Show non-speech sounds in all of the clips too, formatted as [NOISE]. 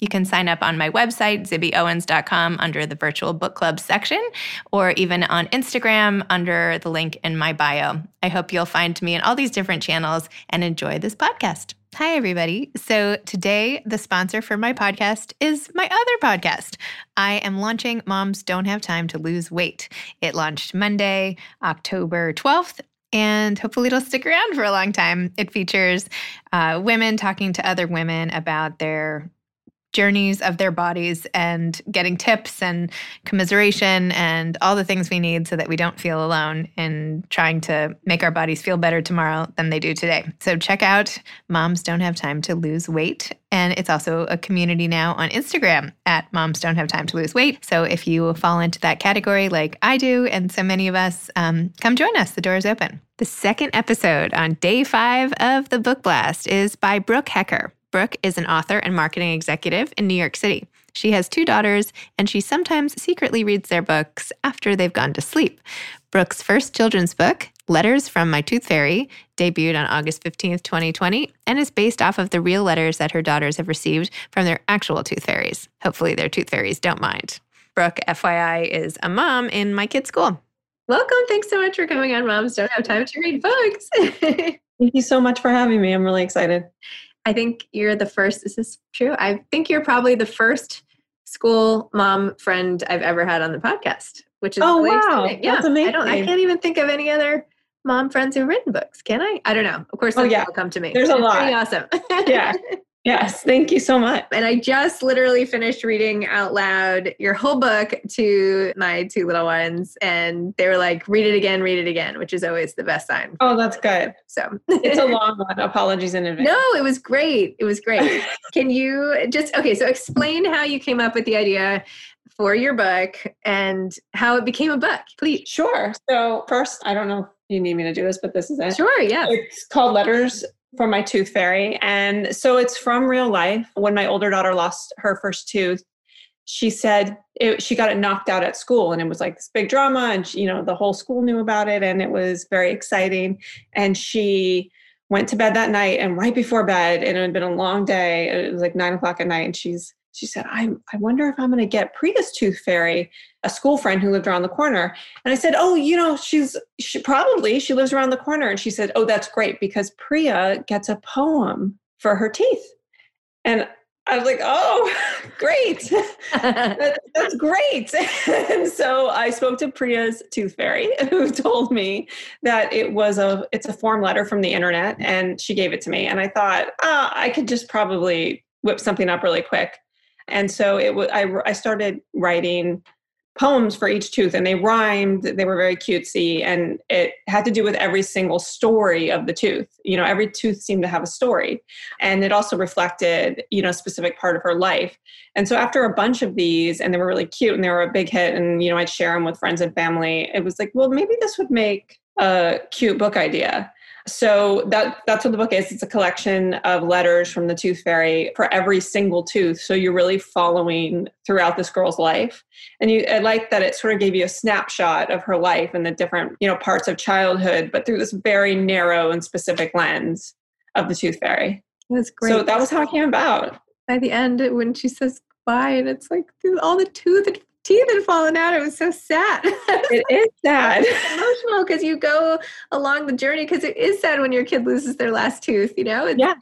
You can sign up on my website, zibbyowens.com, under the virtual book club section, or even on Instagram under the link in my bio. I hope you'll find me in all these different channels and enjoy this podcast. Hi, everybody. So, today, the sponsor for my podcast is my other podcast. I am launching Moms Don't Have Time to Lose Weight. It launched Monday, October 12th, and hopefully it'll stick around for a long time. It features uh, women talking to other women about their journeys of their bodies and getting tips and commiseration and all the things we need so that we don't feel alone in trying to make our bodies feel better tomorrow than they do today. So check out Moms Don't Have Time to Lose Weight. And it's also a community now on Instagram at Moms Don't Have Time to Lose Weight. So if you fall into that category like I do, and so many of us, um, come join us. The door is open. The second episode on day five of the Book Blast is by Brooke Hecker. Brooke is an author and marketing executive in New York City. She has two daughters, and she sometimes secretly reads their books after they've gone to sleep. Brooke's first children's book, Letters from My Tooth Fairy, debuted on August 15th, 2020, and is based off of the real letters that her daughters have received from their actual tooth fairies. Hopefully, their tooth fairies don't mind. Brooke, FYI, is a mom in my kid's school. Welcome. Thanks so much for coming on Moms Don't Have Time to Read Books. [LAUGHS] Thank you so much for having me. I'm really excited. I think you're the first. Is this true? I think you're probably the first school mom friend I've ever had on the podcast, which is Oh, really wow. exciting. Yeah, That's I don't. I can't even think of any other mom friends who've written books. Can I? I don't know. Of course, Oh, some yeah. people come to me. There's a It's Pretty lot. awesome. Yeah. [LAUGHS] Yes. Thank you so much. And I just literally finished reading out loud your whole book to my two little ones, and they were like, "Read it again, read it again," which is always the best sign. Oh, that's good. So It's a [LAUGHS] long one. Apologies in advance. No, it was great. It was great. [LAUGHS] Can you just okay? So explain how you came up with the idea for your book and how it became a book, please. Sure. So, first, I don't know if you need me to do this, but this is it. Sure. Yeah. It's called Letters from My Tooth Fairy. And so it's from real life. When my older daughter lost her first tooth, she said it, she got it knocked out at school and it was like this big drama and she, you know the whole school knew about it and it was very exciting and she went to bed that night and right before bed and it had been a long day it was like nine o'clock at night and she's she said i i wonder if i'm going to get priya's tooth fairy a school friend who lived around the corner and i said oh you know she's she probably she lives around the corner and she said oh that's great because priya gets a poem for her teeth and I was like, oh, [LAUGHS] great. [LAUGHS] that, that's great. [LAUGHS] and so I spoke to Priya's tooth fairy who told me that it was a it's a form letter from the internet and she gave it to me. And I thought, oh, I could just probably whip something up really quick. And so it was I, I started writing poems for each tooth and they rhymed they were very cutesy and it had to do with every single story of the tooth. You know every tooth seemed to have a story and it also reflected you know a specific part of her life. And so after a bunch of these and they were really cute and they were a big hit and you know i'd share them with friends and family it was like well maybe this would make a cute book idea so that that's what the book is. It's a collection of letters from the tooth fairy for every single tooth. So you're really following throughout this girl's life. And you I like that it sort of gave you a snapshot of her life and the different, you know, parts of childhood, but through this very narrow and specific lens of the tooth fairy. That's great. So that was how it came about. By the end, when she says bye, and it's like all the tooth teeth had fallen out. It was so sad. [LAUGHS] it is sad. emotional because you go along the journey because it is sad when your kid loses their last tooth, you know? It's yeah.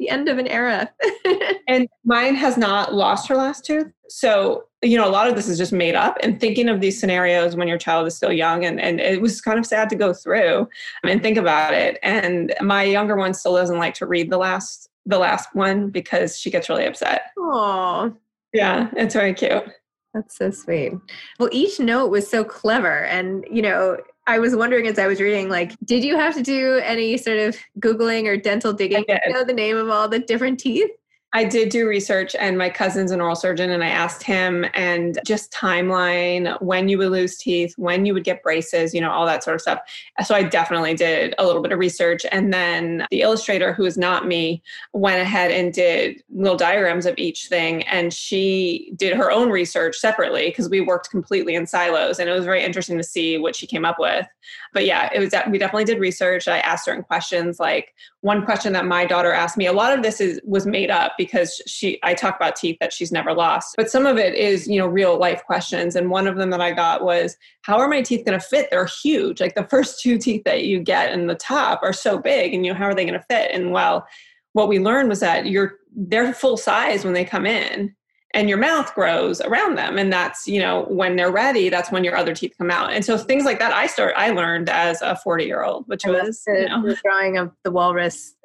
the end of an era. [LAUGHS] and mine has not lost her last tooth. So, you know, a lot of this is just made up and thinking of these scenarios when your child is still young. And, and it was kind of sad to go through and think about it. And my younger one still doesn't like to read the last the last one because she gets really upset. Oh. Yeah, it's very cute. That's so sweet. Well, each note was so clever. And, you know, I was wondering as I was reading, like, did you have to do any sort of Googling or dental digging to know the name of all the different teeth? I did do research, and my cousin's an oral surgeon, and I asked him and just timeline when you would lose teeth, when you would get braces, you know, all that sort of stuff. So I definitely did a little bit of research. And then the illustrator, who is not me, went ahead and did little diagrams of each thing. And she did her own research separately because we worked completely in silos. And it was very interesting to see what she came up with. But yeah, it was we definitely did research. I asked certain questions, like one question that my daughter asked me. A lot of this is was made up because she I talk about teeth that she's never lost. But some of it is, you know, real life questions. And one of them that I got was, how are my teeth going to fit? They're huge. Like the [LAUGHS] first two teeth that you get in the top are so big and you know, how are they going to fit? And well, what we learned was that you're they're full size when they come in and your mouth grows around them. And that's you know when they're ready that's when your other teeth come out. And so things like that i start i learned as a 40 year old which was the, you know. the drawing of the walrus. [LAUGHS]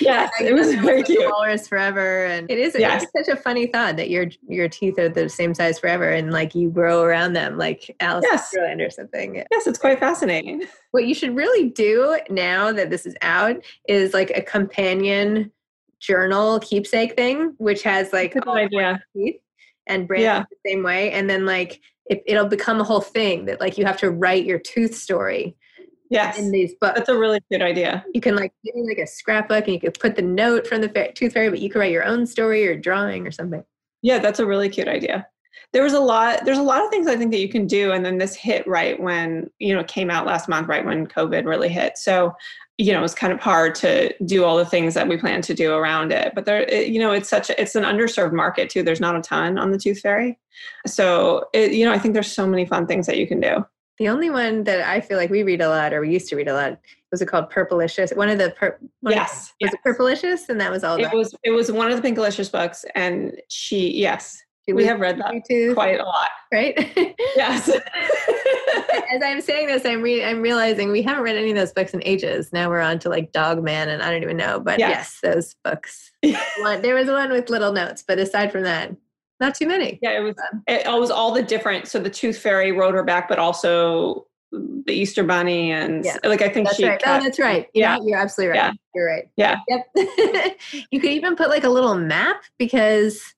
Yes it was very cute. walrus forever. And it is yes. it's such a funny thought that your your teeth are the same size forever and like you grow around them like alice yes. Wonderland or something. Yes it's quite fascinating. What you should really do now that this is out is like a companion journal keepsake thing, which has like all idea. teeth and brand yeah. the same way. And then like it, it'll become a whole thing that like you have to write your tooth story. Yes. In these books. That's a really good idea. You can like do like a scrapbook and you could put the note from the fa- tooth fairy, but you could write your own story or drawing or something. Yeah, that's a really cute idea. There was a lot, there's a lot of things I think that you can do. And then this hit right when, you know, came out last month, right when COVID really hit. So you know it's kind of hard to do all the things that we plan to do around it but there you know it's such a, it's an underserved market too. There's not a ton on the tooth fairy. So it, you know i think there's so many fun things that you can do. The only one that i feel like we read a lot or we used to read a lot was it called purplicious? One of the pur- yes of, was yes. it purplicious? And that was all it was it was one of the pinkalicious books and she yes we have read that quite a lot right [LAUGHS] yes [LAUGHS] as I'm saying this, I'm re- I'm realizing we haven't read any of those books in ages. Now we're on to like Dog Man, and I don't even know. But yes, yes those books. [LAUGHS] one, there was one with little notes, but aside from that, not too many. Yeah, it was. Um, it, it was all the different. So the Tooth Fairy wrote her back, but also the Easter Bunny, and yeah. like I think that's she. Right. Kept, oh, that's right. Yeah, you're absolutely right. Yeah. You're right. Yeah. Yep. you could even put like a little map because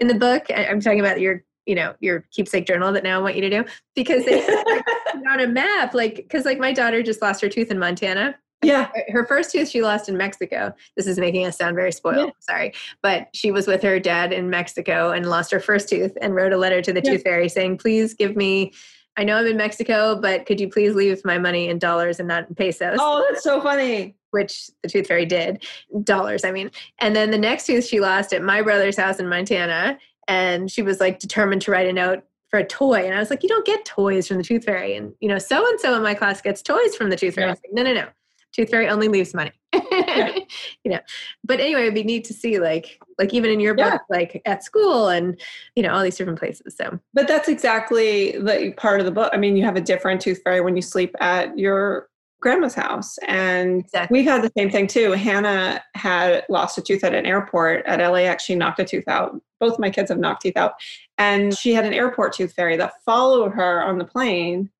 in the book, I'm talking about your you know your keepsake journal that now I want you to do because they [LAUGHS] like, on a map like because like my daughter just lost her tooth in Montana. Yeah, her first tooth she lost in Mexico. This is making us sound very spoiled. Yeah. Sorry, but she was with her dad in Mexico and lost her first tooth and wrote a letter to the yeah. tooth fairy saying, "Please give me." I know I'm in Mexico, but could you please leave my money in dollars and not in pesos? Oh, that's so funny which the tooth fairy did dollars i mean and then the next tooth she lost at my brother's house in montana and she was like determined to write a note for a toy. And I was like, you don't get toys from the Tooth Fairy. And, you know, so and so in my class gets toys from the Tooth Fairy. Yeah. Like, no, no, no. Tooth Fairy only leaves money. [LAUGHS] Yeah. you know. But anyway, it'd be neat to see like like even in your book, Yeah. like at school and you know, all these different places. So But that's exactly the part of the book. I mean, you have a different tooth fairy when you sleep at your grandma's house. And Exactly. we've had the same thing too. Hannah had lost a tooth at an airport at LAX. She knocked a tooth out. Both my kids have knocked teeth out. And she had an airport tooth fairy that followed her on the plane.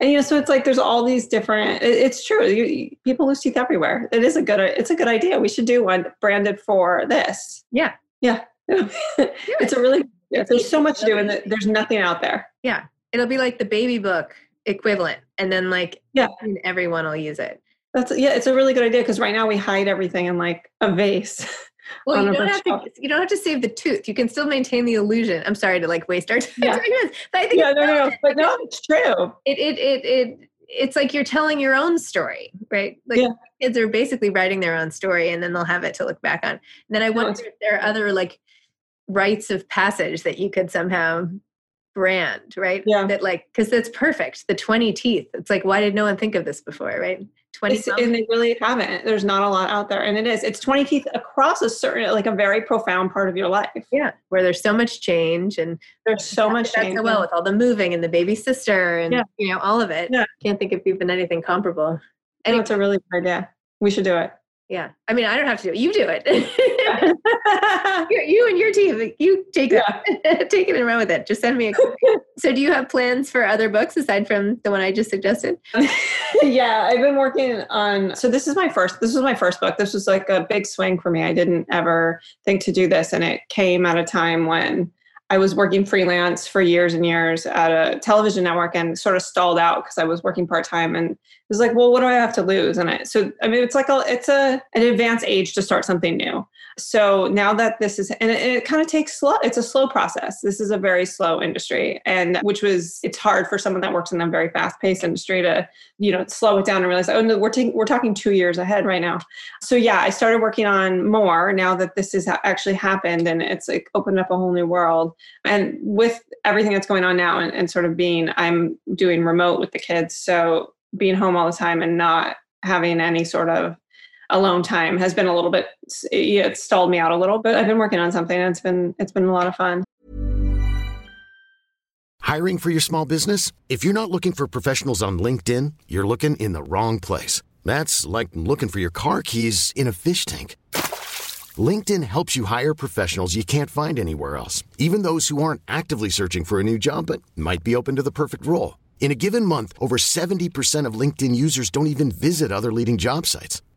And you know, so it's like there's all these different. it- it's true. You, you- people lose teeth everywhere. It is a good. It's a good idea. We should do one branded for this. Yeah. yeah. [LAUGHS] it's a really. There's so much to do, and there's nothing out there. Yeah, it'll be like the baby book equivalent. And then like Yeah. everyone will use it. That's yeah, it's a really good idea because right now we hide everything in like a vase. [LAUGHS] Well, you don't have to. You don't have to save the tooth. You can still maintain the illusion. I'm sorry to like waste our [LAUGHS] time Yeah. this, but I think yeah, no, no, no, but no, it's true. it it it it it's like you're telling your own story, right? Like Yeah. kids are basically writing their own story, and then they'll have it to look back on. And then I wonder it's- if there are other like rites of passage that you could somehow brand, right? Yeah. That like because that's perfect. The twenty teeth. It's like why did no one think of this before, right? Twenty. It's, and they really haven't. There's not a lot out there, and it is. It's 20 teeth across a certain, like a very profound part of your life. yeah, where there's so much change and There's so much change. so well with all the moving and the baby sister and Yeah. you know all of it. Yeah. Can't think of even anything comparable. And it's a really good idea. We should do it. Yeah. I mean, I don't have to do it. You do it. [LAUGHS] you, you and your team, you take it, [LAUGHS] take it and run with it. Just send me a. [LAUGHS] so, do you have plans for other books aside from the one I just suggested? yeah, I've been working on. So this is my first. This was my first book. This was like a big swing for me. I didn't ever think to do this, and it came at a time when I was working freelance for years and years at a television network, and sort of stalled out because I was working part time. And it was like, well, what do I have to lose? And I so I mean, it's like a it's a an advanced age to start something new. So now that this is, and it, it kind of takes slow. It's a slow process. This is a very slow industry, and which was it's hard for someone that works in a very fast paced industry to you know slow it down and realize oh no we're taking we're talking two years ahead right now so yeah i started working on more now that this has actually happened and it's like opened up a whole new world and with everything that's going on now and, and sort of being i'm doing remote with the kids so being home all the time and not having any sort of alone time has been a little bit yeah, it stalled me out a little but i've been working on something and it's been it's been a lot of fun Hiring for your small business? If you're not looking for professionals on LinkedIn, you're looking in the wrong place. That's like looking for your car keys in a fish tank. LinkedIn helps you hire professionals you can't find anywhere else, even those who aren't actively searching for a new job but might be open to the perfect role. In a given month, over 70% of LinkedIn users don't even visit other leading job sites.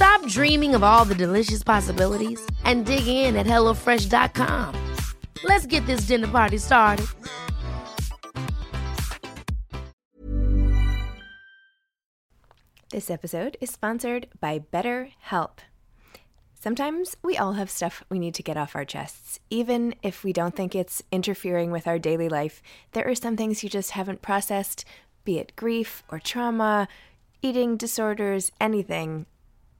Stop dreaming of all the delicious possibilities and dig in at HelloFresh.com. Let's get this dinner party started. This episode is sponsored by BetterHelp. Sometimes we all have stuff we need to get off our chests. Even if we don't think it's interfering with our daily life, there are some things you just haven't processed, be it grief or trauma, eating disorders, anything.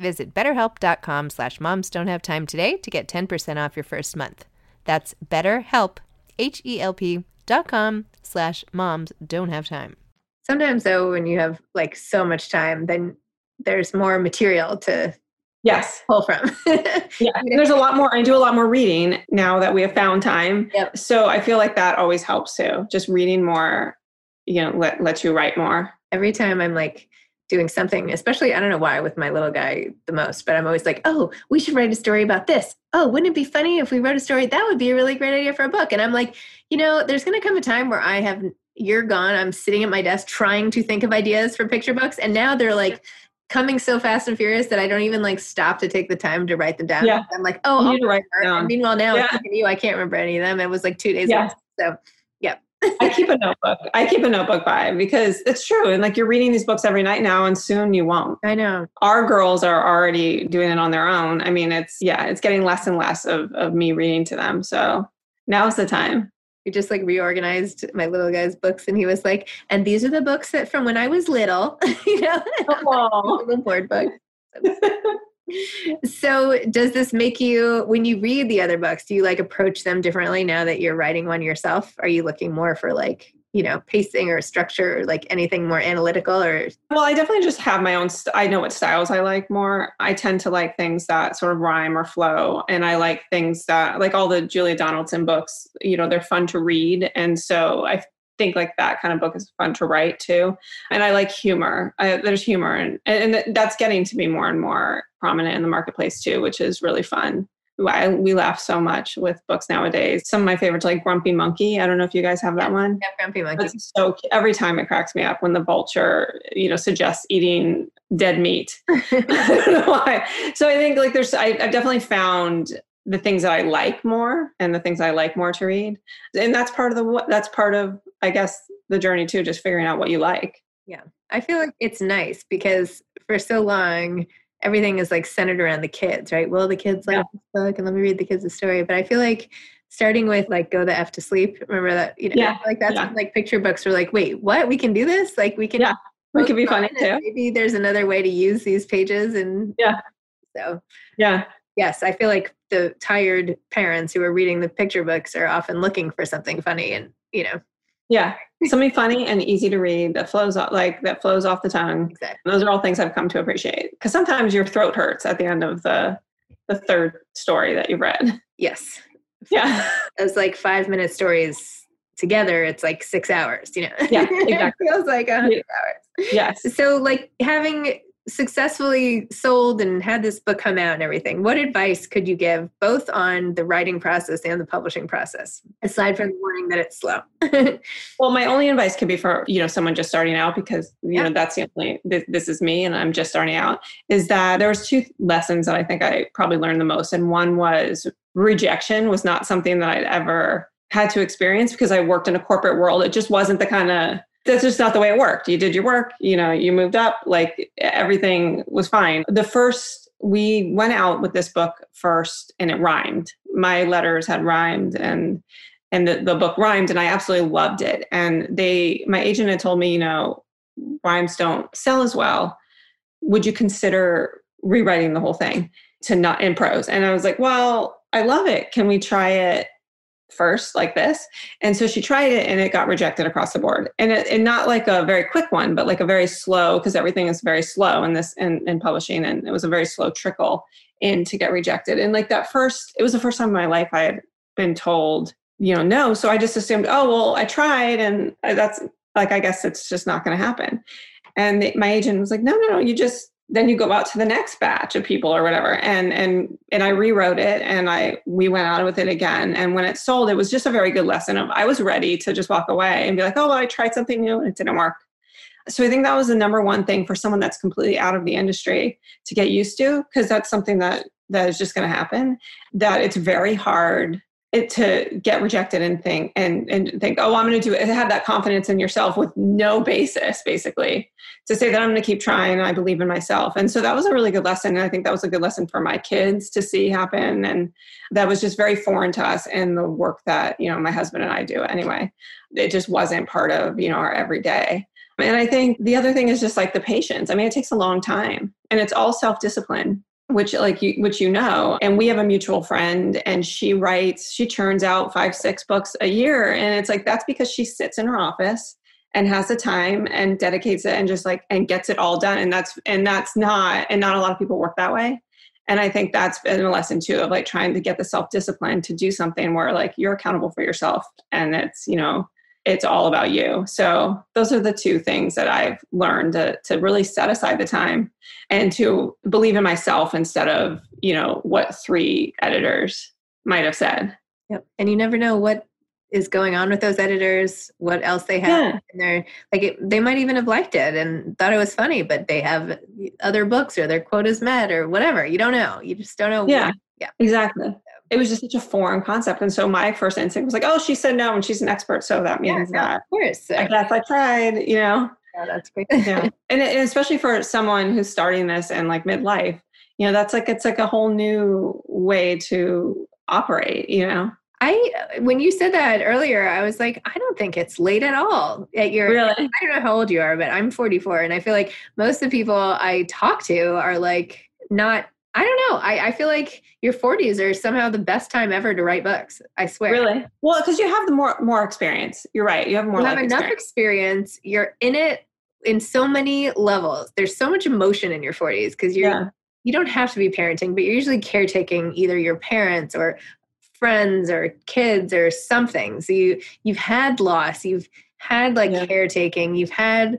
Visit betterhelp.com slash moms don't have time today to get 10% off your first month. That's betterhelp, H-E-L-P dot com slash moms don't have time. Sometimes though, when you have like so much time, then there's more material to Yes. pull from. [LAUGHS] Yeah. There's a lot more. I do a lot more reading now that we have found time. Yep. So I feel like that always helps too. Just reading more, you know, let, let you write more. Every time I'm like doing something, especially, I don't know why with my little guy the most, but I'm always like, oh, we should write a story about this. Oh, wouldn't it be funny if we wrote a story? That would be a really great idea for a book. And I'm like, you know, there's going to come a time where I have, you're gone. I'm sitting at my desk trying to think of ideas for picture books. And now they're like, coming so fast and furious that I don't even like stop to take the time to write them down. Yeah. I'm like, oh, I'll need to write remember. down. And meanwhile, now Yeah. I'm talking to you, I can't remember any of them. It was like two days Yeah. ago. So I keep a notebook. I keep a notebook by because it's true. And like you're reading these books every night now, and soon you won't. I know. Our girls are already doing it on their own. I mean, it's yeah, it's getting less and less of of me reading to them. So now's the time. We just like reorganized my little guy's books and he was like, and these are the books that from when I was little, [LAUGHS] you know, Oh. [LAUGHS] little board book. [LAUGHS] So does this make you when you read the other books, do you like approach them differently now that you're writing one yourself? Are you looking more for like, you know, pacing or structure or like anything more analytical or Well, I definitely just have my own. St- I know what styles I like more. I tend to like things that sort of rhyme or flow, and I like things that, like all the Julia Donaldson books. You know, they're fun to read, and so I think like that kind of book is fun to write too. And I like humor. I, there's humor, and and th- that's getting to be more and more prominent in the marketplace too, which is really fun. I, we laugh so much with books nowadays. Some of my favorites, like Grumpy Monkey. I don't know if you guys have that one. yeah, grumpy monkey? It's so every time it cracks me up when the vulture, you know, suggests eating dead meat. [LAUGHS] [LAUGHS] I don't know why. So I think like there's, I, I've definitely found the things that I like more and the things I like more to read, and that's part of the that's part of I guess the journey too, just figuring out what you like. Yeah. I feel like it's nice because for so long everything is like centered around the kids, right? Well, the kids like Yeah. this book and let me read the kids a story. But I feel like starting with like go the F to sleep. Remember that? You know, Yeah, like that's yeah. when, like picture books were like, wait, what? We can do this? Like we can Yeah, It could be funny too. Maybe there's another way to use these pages and Yeah. So Yeah, yes, I feel like the tired parents who are reading the picture books are often looking for something funny and you know, yeah. [LAUGHS] Something funny and easy to read that flows off like that flows off the tongue. exactly. Those are all things I've come to appreciate because sometimes your throat hurts at the end of the the third story that you've read. [LAUGHS] Yes. Yeah. [LAUGHS] Those like five minute stories together, it's like six hours, you know? Yeah, exactly. it feels like a hundred hours. Yes. So, like having successfully sold and had this book come out and everything, what advice could you give both on the writing process and the publishing process, aside from the warning that it's slow? [LAUGHS] Well, my only advice could be for you know someone just starting out because you Yeah. know that's the only this, this is me and I'm just starting out. Is that there was two lessons that I think I probably learned the most, and one was rejection was not something that I'd ever had to experience because I worked in a corporate world. It just wasn't the kind of that's just not the way it worked. You did your work, you know, you moved up, like everything was fine. The first we went out with this book first and it rhymed. My letters had rhymed and and the, the book rhymed and I absolutely loved it. And they my agent had told me, you know, rhymes don't sell as well. Would you consider rewriting the whole thing to not in prose? And I was like, well, I love it. Can we try it first like this? And so she tried it and it got rejected across the board. And it, and not like a very quick one, but like a very slow, because everything is very slow in this in, in publishing. And it was a very slow trickle in to get rejected. And like that first, it was the first time in my life I had been told, you know, no. So I just assumed, oh, well, I tried and that's like, I guess it's just not going to happen. And my agent was like, no, no, no, you just, then you go out to the next batch of people or whatever. And, and, and I rewrote it and I, we went out with it again. And when it sold, it was just a very good lesson of, I was ready to just walk away and be like, oh, well, I tried something new and it didn't work. So I think that was the number one thing for someone that's completely out of the industry to get used to, because that's something that that is just going to happen. That it's very hard it, to get rejected and think and and think, oh, I'm going to do it. Have that confidence in yourself with no basis, basically, to say that I'm going to keep trying. And I believe in myself. And so that was a really good lesson. And I think that was a good lesson for my kids to see happen. And that was just very foreign to us in the work that you know my husband and I do. Anyway, it just wasn't part of you know our everyday. And I think the other thing is just like the patience. I mean, it takes a long time and it's all self discipline which like you which you know and we have a mutual friend and she writes she churns out five six books a year and it's like that's because she sits in her office and has the time and dedicates it and just like and gets it all done and that's and that's not and not a lot of people work that way. And i think that's been a lesson too of like trying to get the self discipline to do something where like you're accountable for yourself and it's you know it's all about you. So those are the two things that I've learned to, to really set aside the time and to believe in myself instead of, you know, what three editors might have said. Yep. And you never know what is going on with those editors, what else they have yeah. in there. Like it, they might even have liked it and thought it was funny, but they have other books or their quotas met or whatever. You don't know. You just don't know. Yeah. What, yeah. Exactly it was just such a foreign concept. And so my first instinct was like, oh, she said no and she's an expert. So that means yeah, that. Of course. I guess I tried, you know? Yeah, that's great. yeah. And, and especially for someone who's starting this in like midlife, you know, that's like, it's like a whole new way to operate, you know? I when you said that earlier, I was like, I don't think it's late at all. At your really? I don't know how old you are, but I'm 44, and I feel like most of the people I talk to are like not I don't know. I, I feel like your 40s are somehow the best time ever to write books. I swear. Really? Well, because you have the more more experience. You're right. You have more. You have enough experience. experience. You're in it in so many levels. There's so much emotion in your 40s because you're yeah. you don't have to be parenting, but you're usually caretaking either your parents or friends or kids or something. So you you've had loss. You've had like yeah. caretaking. You've had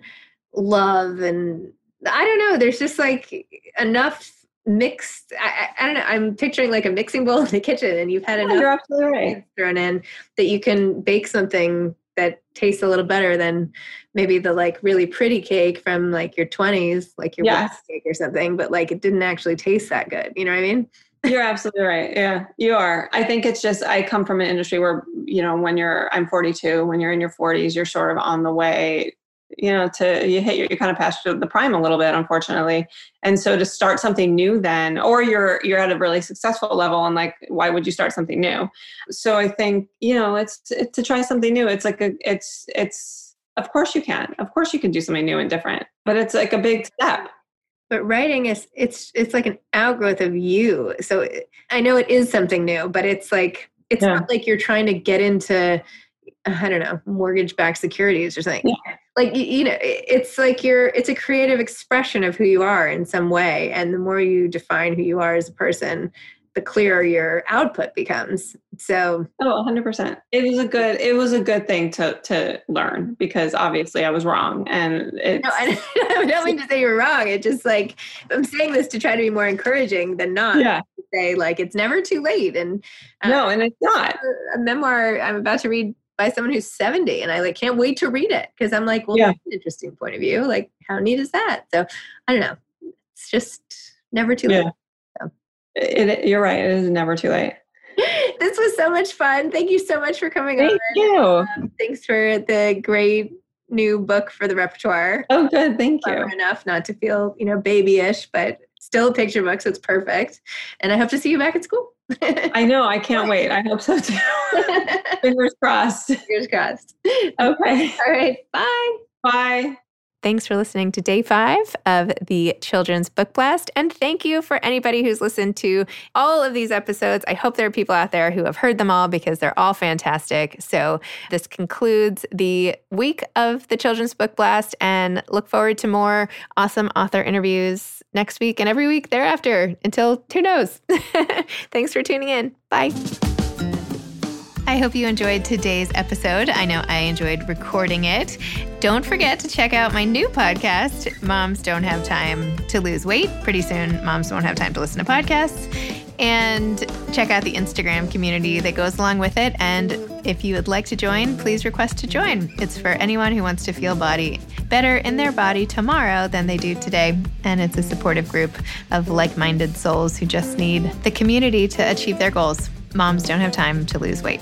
love and I don't know. There's just like enough mixed I, I, don't know i'm picturing like a mixing bowl [LAUGHS] in the kitchen and you've had yeah, enough you're absolutely right. thrown in that you can bake something that tastes a little better than maybe the like really pretty cake from like your 20s like your yes. cake or something but like it didn't actually taste that good you know what i mean you're absolutely right yeah you are i think it's just i come from an industry where you know when you're i'm 42 when you're in your 40s you're sort of on the way you know to you hit your, you kind of past the prime a little bit unfortunately. And so to start something new then or you're you're at a really successful level and like why would you start something new? So i think you know it's, it's to try something new it's like a it's it's of course you can. Of course you can do something new and different but it's like a big step. But writing is it's it's like an outgrowth of you. So i know it is something new but it's like it's yeah. not like you're trying to get into I don't know, mortgage backed securities or something. Yeah. Like, you know, it's like you're, it's a creative expression of who you are in some way. And the more you define who you are as a person, the clearer your output becomes. So, oh, 100%. It was a good, it was a good thing to, to learn because obviously I was wrong. And it's, no, I, [LAUGHS] I don't mean to say you're wrong. It just like, I'm saying this to try to be more encouraging than not. Yeah. Say like, it's never too late. And uh, no, and it's not. A memoir I'm about to read by someone who's 70 and I like can't wait to read it because I'm like, well, yeah. that's an interesting point of view. Like, how neat is that? So I don't know. It's just never too yeah. late. So. It, it, you're right. It is never too late. [LAUGHS] this was so much fun. Thank you so much for coming Thank on. you. Um, thanks for the great new book for the repertoire. Oh, good. Thank you. Enough not to feel, you know, babyish, but still a picture book, so it's perfect. And I hope to see you back at school. I know. I can't wait. I hope so too. [LAUGHS] Fingers crossed. Fingers crossed. Okay. All right. Bye. Bye. Thanks for listening to day five of the Children's Book Blast. And thank you for anybody who's listened to all of these episodes. I hope there are people out there who have heard them all because they're all fantastic. So, this concludes the week of the Children's Book Blast, and look forward to more awesome author interviews next week and every week thereafter until who knows. [LAUGHS] Thanks for tuning in. Bye. I hope you enjoyed today's episode. I know I enjoyed recording it. Don't forget to check out my new podcast, Moms Don't Have Time to Lose Weight. Pretty soon, moms won't have time to listen to podcasts. And check out the Instagram community that goes along with it. And if you would like to join, please request to join. It's for anyone who wants to feel body better in their body tomorrow than they do today. And it's a supportive group of like-minded souls who just need the community to achieve their goals moms don't have time to lose weight.